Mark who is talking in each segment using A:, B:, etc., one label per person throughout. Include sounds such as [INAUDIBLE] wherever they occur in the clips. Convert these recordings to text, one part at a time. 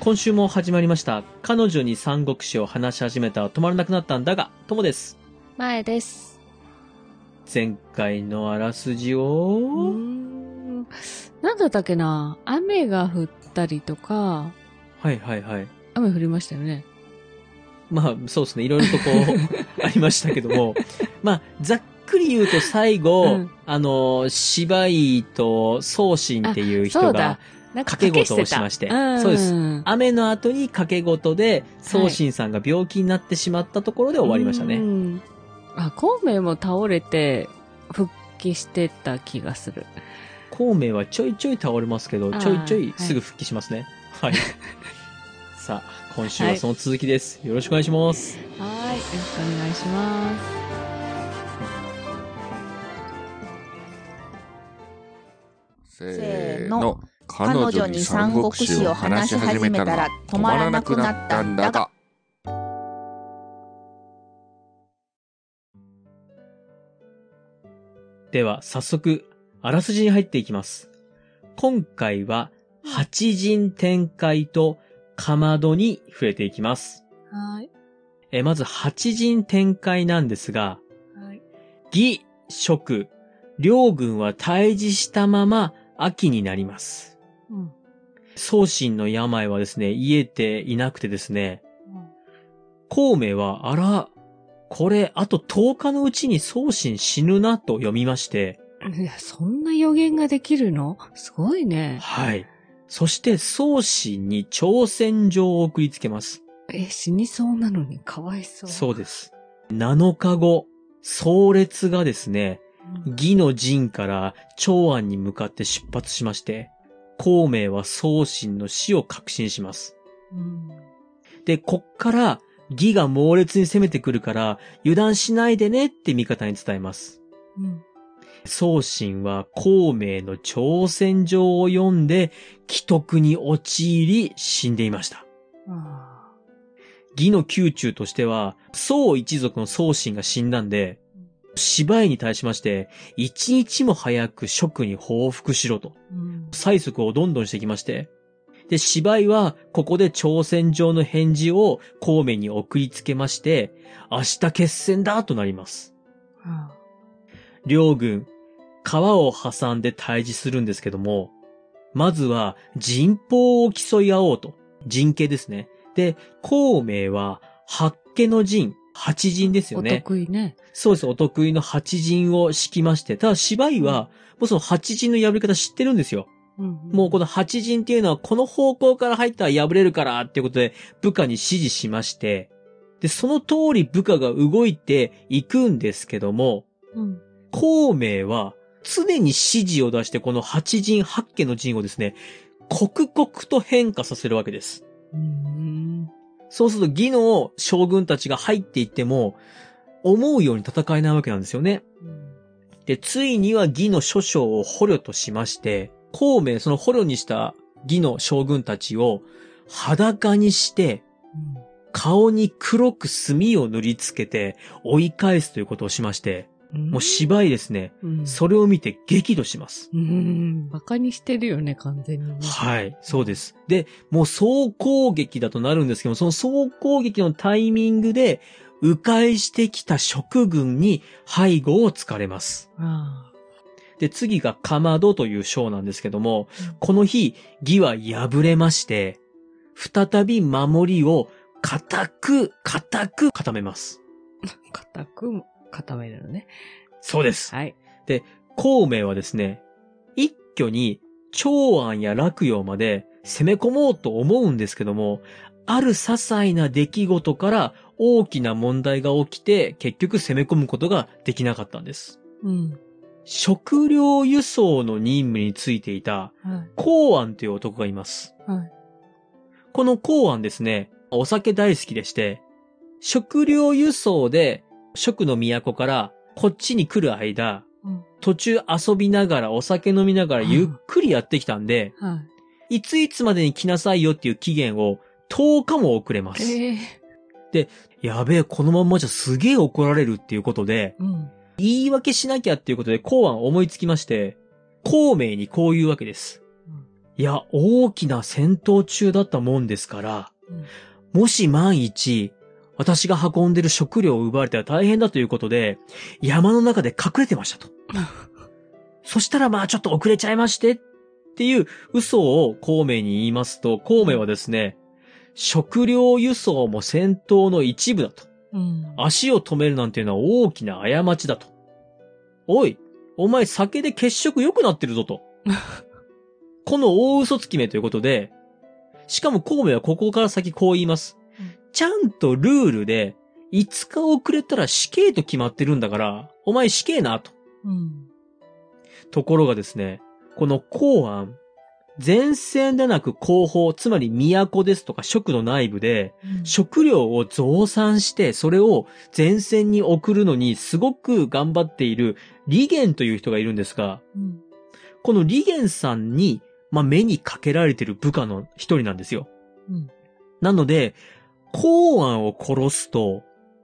A: 今週も始まりました。彼女に三国志を話し始めたら止まらなくなったんだが、ともです。
B: 前です。
A: 前回のあらすじを、
B: ん。なんだったっけな雨が降ったりとか、
A: はいはいはい。
B: 雨降りましたよね。
A: まあ、そうですね。いろいろとこう、[LAUGHS] ありましたけども。まあ、ざっくり言うと最後、
B: うん
A: あの、芝居と宗信っていう人が掛け事を
B: て
A: しまして
B: ん
A: そうです雨の後に掛け事で、宗
B: はい
A: 信さんが病気になってしまったところで終わりましたね。
B: うんあ、孔明も倒れて復帰してた気がする。
A: 孔明はちょいちょい倒れますけど、ちょいちょいすぐ復帰しますね。はい。[LAUGHS] さあ、今週はその続きです。よろしくお願いします。
B: はい。よろしくお願いします。
C: せーの。彼女に三国志を話し始めたら止まらなくなったんだが。
A: では、早速、あらすじに入っていきます。今回は、八人展開と、かまどに触れていきます。
B: はい。
A: え、まず、八人展開なんですが、
B: はい。
A: 義、職、両軍は退治したまま秋になります。
B: うん。
A: 宗信の病はですね、癒えていなくてですね、孔明は、あら、これ、あと10日のうちに宗信死ぬなと読みまして、
B: いや、そんな予言ができるの？すごいね。
A: はい。そして、宗信に挑戦状を送りつけます。
B: え、死にそうなのにかわいそう。
A: そうです。7日後、壮烈がですね、
B: うん。
A: 義の陣から長安に向かって出発しまして、孔明は宗信の死を確信します。
B: うん
A: で、こっから、義が猛烈に攻めてくるから、油断しないでねって味方に伝えます。
B: うん。
A: 宗信は孔明の挑戦状を読んで、既得に陥り死んでいました。
B: あ
A: 義の宮中としては、宋一族の宗信が死んだんで、芝居に対しまして、一日も早く職に報復しろと。催促をどんどんしてきまして、で、芝居は、ここで挑戦状の返事を孔明に送りつけまして、明日決戦だとなります。
B: あ
A: 両軍、川を挟んで対峙するんですけども、まずは人法を競い合おうと。陣形ですね。で、孔明は八家の陣、八陣ですよ
B: お
A: ね。
B: 得意ね。
A: そうです。お得意の八陣を敷きまして、ただ芝居は、もうその八陣の破り方知ってるんですよ。
B: うん
A: もうこの八陣っていうのはこの方向から入ったら破れるからっていうことで部下に指示しまして、で、その通り部下が動いていくんですけども、
B: うん。
A: 孔明は常に指示を出してこの八陣八家の陣をですね、刻々と変化させるわけです。
B: うん。
A: そうすると義の将軍たちが入っていっても、思うように戦えないわけなんですよね。で、ついには義の諸将を捕虜としまして、孔明その捕虜にした義の将軍たちを裸にして、顔に黒く墨を塗りつけて追い返すということをしまして、
B: うん。
A: もう芝居ですね。
B: うん、
A: それを見て激怒します。
B: うん。バカにしてるよね、完全にね。
A: はい、そうです。で、もう総攻撃だとなるんですけども、その総攻撃のタイミングで、迂回してきた職軍に背後を突かれます。
B: あ
A: で、次がかまどという章なんですけども、
B: うん
A: この日、義は敗れまして、再び守りを固く、固く固めます。
B: あ。[LAUGHS] 固く固めるのね。
A: そうです。
B: はい。
A: 孔明はですね、一挙に長安や洛陽まで攻め込もうと思うんですけども、ある些細な出来事から大きな問題が起きて、結局攻め込むことができなかったんです。
B: うん。
A: 食料輸送の任務についていた、
B: はい。
A: 公安という男がいます。
B: はい。
A: この公安ですね、お酒大好きでして、食料輸送で食の都からこっちに来る間、
B: うん
A: 途中遊びながらお酒飲みながらゆっくりやってきたんで、
B: はい。
A: いついつまでに来なさいよっていう期限を10日も遅れます。
B: ええ
A: やべえ、このまんまじゃすげえ怒られるっていうことで、
B: うん。
A: 言い訳しなきゃっていうことで公安思いつきまして、孔明にこういうわけです。いや、大きな戦闘中だったもんですから、
B: うん
A: もし万一、私が運んでる食料を奪われたら大変だということで、山の中で隠れてましたと。[LAUGHS] そしたらまあちょっと遅れちゃいましてっていう嘘を孔明に言いますと、孔明はですね、食料輸送も戦闘の一部だと。
B: うん。
A: 足を止めるなんていうのは大きな過ちだと。おい、お前酒で血色良くなってるぞと。[LAUGHS] この大嘘つきめということで、しかも孔明はここから先こう言います
B: うん。
A: ちゃんとルールで、5日遅れたら死刑と決まってるんだから、お前死刑なと。
B: うん。
A: ところがですね、この公安、前線でなく後方、つまり都ですとか職の内部で、食料を増産して、それを前線に送るのにすごく頑張っているリゲンという人がいるんですが、
B: うん。
A: このリゲンさんに、まあ、目にかけられている部下の一人なんですよ。
B: うん。
A: なので、公安を殺すと、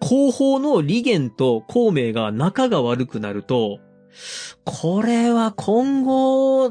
A: 後方のリゲンと孔明が仲が悪くなると、これは今後、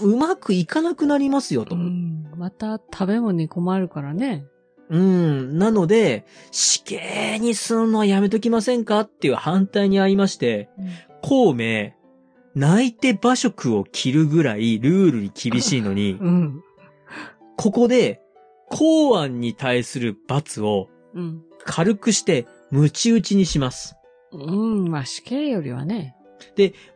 A: うまくいかなくなりますよと。
B: うん。また食べ物に困るからね。
A: うん。なので、死刑にするのはやめときませんかっていう反対にあいまして、孔明、泣いて馬食を切るぐらいルールに厳しいのに、
B: うん。
A: ここで、公安に対する罰を
B: うん。
A: 軽くして、ムチ打ちにします。
B: うん。まあ死刑よりはね。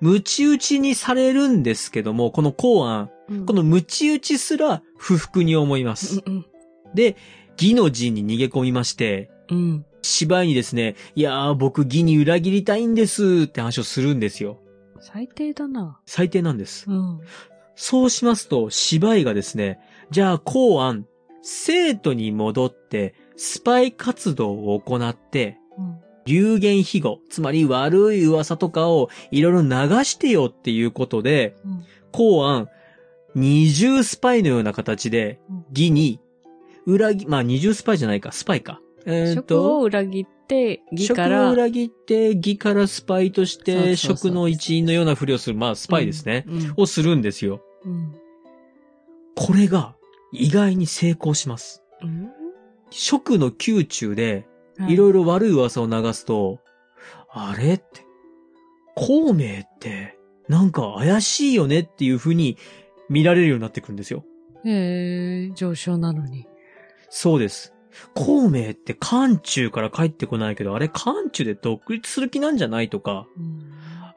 A: ムチ打ちにされるんですけども、この公安、
B: うん
A: このムチ打ちすら不服に思います。
B: うん
A: で、義の陣に逃げ込みまして、
B: うん。
A: 芝居にですね、いやー僕義に裏切りたいんですって話をするんですよ。
B: 最低だな。
A: 最低なんです。
B: うん。
A: そうしますと、芝居がですね、じゃあ公安、生徒に戻って、スパイ活動を行って、
B: うん。
A: 流言飛語、つまり悪い噂とかをいろいろ流してよっていうことで、
B: うん。
A: 公安、二重スパイのような形で
B: うん、
A: 義に、裏切、まあ二重スパイじゃないか、スパイか。えーっ
B: 職を
A: と、
B: 裏切って、義
A: 職を
B: から、
A: 裏切って、義からスパイとして、職の一員のようなふりをする、まあスパイですね。
B: うん。
A: をするんですよ。
B: うん。
A: これが、意外に成功します。
B: うん。
A: 職の宮中で、いろいろ悪い噂を流すと、あれって、孔明って、なんか怪しいよねっていう風に見られるようになってくるんですよ。
B: へえ、上昇なのに。
A: そうです。孔明って漢中から帰ってこないけど、あれ漢中で独立する気なんじゃないとか、
B: うん。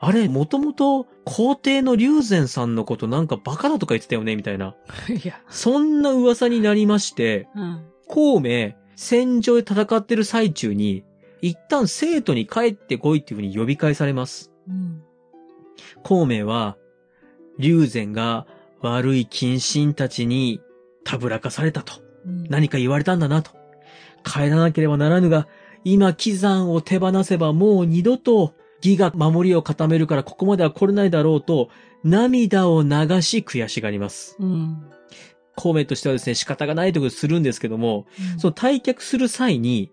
A: あれもともと皇帝の龍禅さんのことなんかバカだとか言ってたよねみたいな。[LAUGHS]
B: いや。
A: そんな噂になりまして、
B: うん。
A: 孔明、戦場で戦ってる最中に、一旦生徒に帰ってこいっていう風に呼び返されます。
B: うん。
A: 孔明は、龍禅が悪い近親たちにたぶらかされたと。
B: うん
A: 何か言われたんだなと。帰らなければならぬが、今、喜山を手放せばもう二度と、義が守りを固めるからここまでは来れないだろうと、涙を流し悔しがります。
B: うん。
A: 孔明としてはですね、仕方がないところするんですけども、その退却する際に、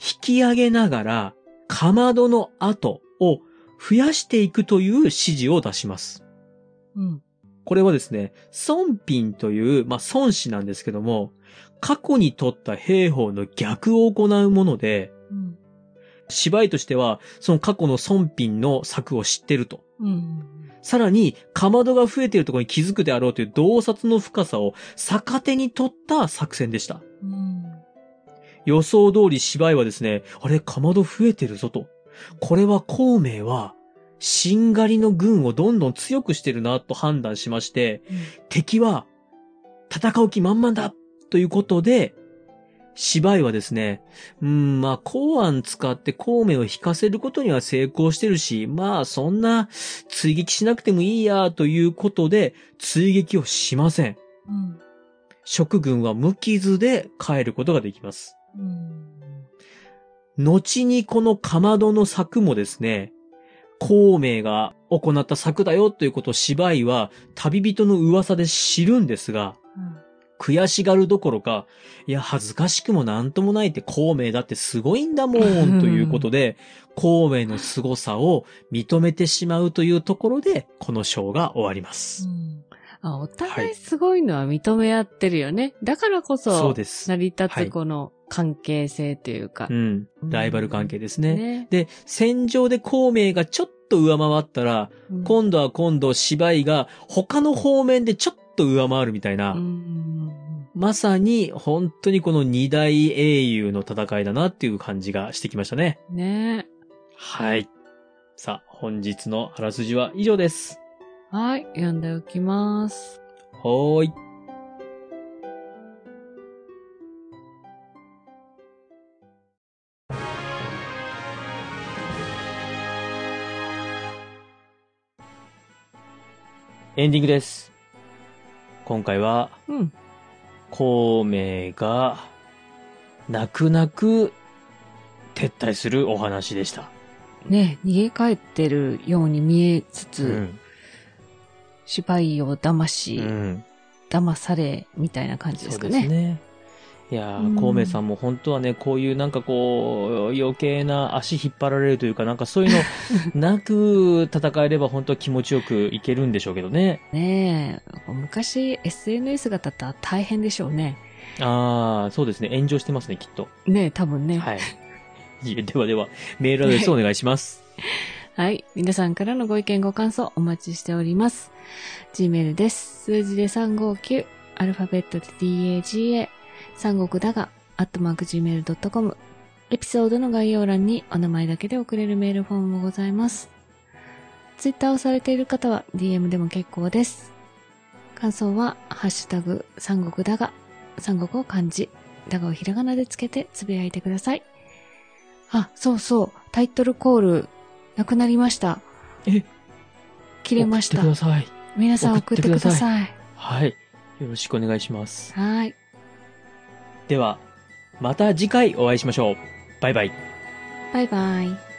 A: 引き上げながら、かまどの跡を増やしていくという指示を出します。
B: うん。
A: これはですね、孫品という、まあ、孫子なんですけども、過去に取った兵法の逆を行うもので、
B: うん。
A: 芝居としては、その過去の孫品の策を知ってると。
B: うん。
A: さらに、かまどが増えているところに気づくであろうという洞察の深さを逆手に取った作戦でした。
B: うん。
A: 予想通り芝居はですね、あれ、かまど増えてるぞと。これは孔明は、しんがりの軍をどんどん強くしてるなと判断しまして、敵は戦う気満々だということで、芝居はですね、うん、まあ、公安使って孔明を引かせることには成功してるし、まあ、そんな追撃しなくてもいいやということで、追撃をしません。
B: うん。
A: 蜀軍は無傷で帰ることができます。
B: うん。
A: 後にこのかまどの策もですね、孔明が行った策だよということを芝居は旅人の噂で知るんですが、悔しがるどころか、いや、恥ずかしくもなんともないって孔明だってすごいんだもんということで、孔明の凄さを認めてしまうというところで、この章が終わります。
B: うんあお互いすごいのは認め合ってるよね。だからこそ、
A: そうです。
B: 成り立
A: はい
B: つこの関係性というか
A: う。ん。ライバル関係ですね。
B: ね。
A: で、戦場で孔明がちょっと上回ったら、
B: うん
A: 今度は今度芝居が他の方面でちょっと上回るみたいな、
B: うん
A: まさに本当にこの二大英雄の戦いだなっていう感じがしてきましたね。
B: ね
A: はい。さあ、本日のあらすじは以上です。
B: はい、読んでおきます。
A: はーい。エンディングです。今回は、
B: うん。
A: 孔明が、泣く泣く撤退するお話でした。
B: ね、逃げ帰ってるように見えつつ、
A: うん。
B: 芝居を騙し、
A: うん。
B: 騙され、みたいな感じですか
A: そうです
B: ね。
A: ね。いや
B: うん
A: ー、孔明さんも本当はね、こういうなんかこう、余計な足引っ張られるというか、なんかそういうの [LAUGHS] なく戦えれば本当は気持ちよくいけるんでしょうけどね。
B: ねえ、昔 SNS が立ったら大変でしょうね。
A: あー、そうですね。炎上してますね、きっと。
B: ねえ、多分ね。
A: はい。い [LAUGHS] えではでは、メールアドレスお願いします。
B: はい。皆さんからのご意見ご感想お待ちしております。Gmail です。数字で359、アルファベットで DAGA、三国だが、アットマーク Gmail.com。エピソードの概要欄にお名前だけで送れるメールフォームもございます。Twitter をされている方は DM でも結構です。感想は、ハッシュタグ、三国だが、三国を漢字、だがをひらがなでつけてつぶやいてください。あ、そうそう、タイトルコール、なくなりました。
A: え
B: 切れました
A: 送ってく。ださい。
B: 皆さん送
A: 送っててくださ
B: さい。
A: はい。よろしくお願いします。
B: はい。
A: では、また次回お会いしましょう。バイバイ。
B: バイバイ。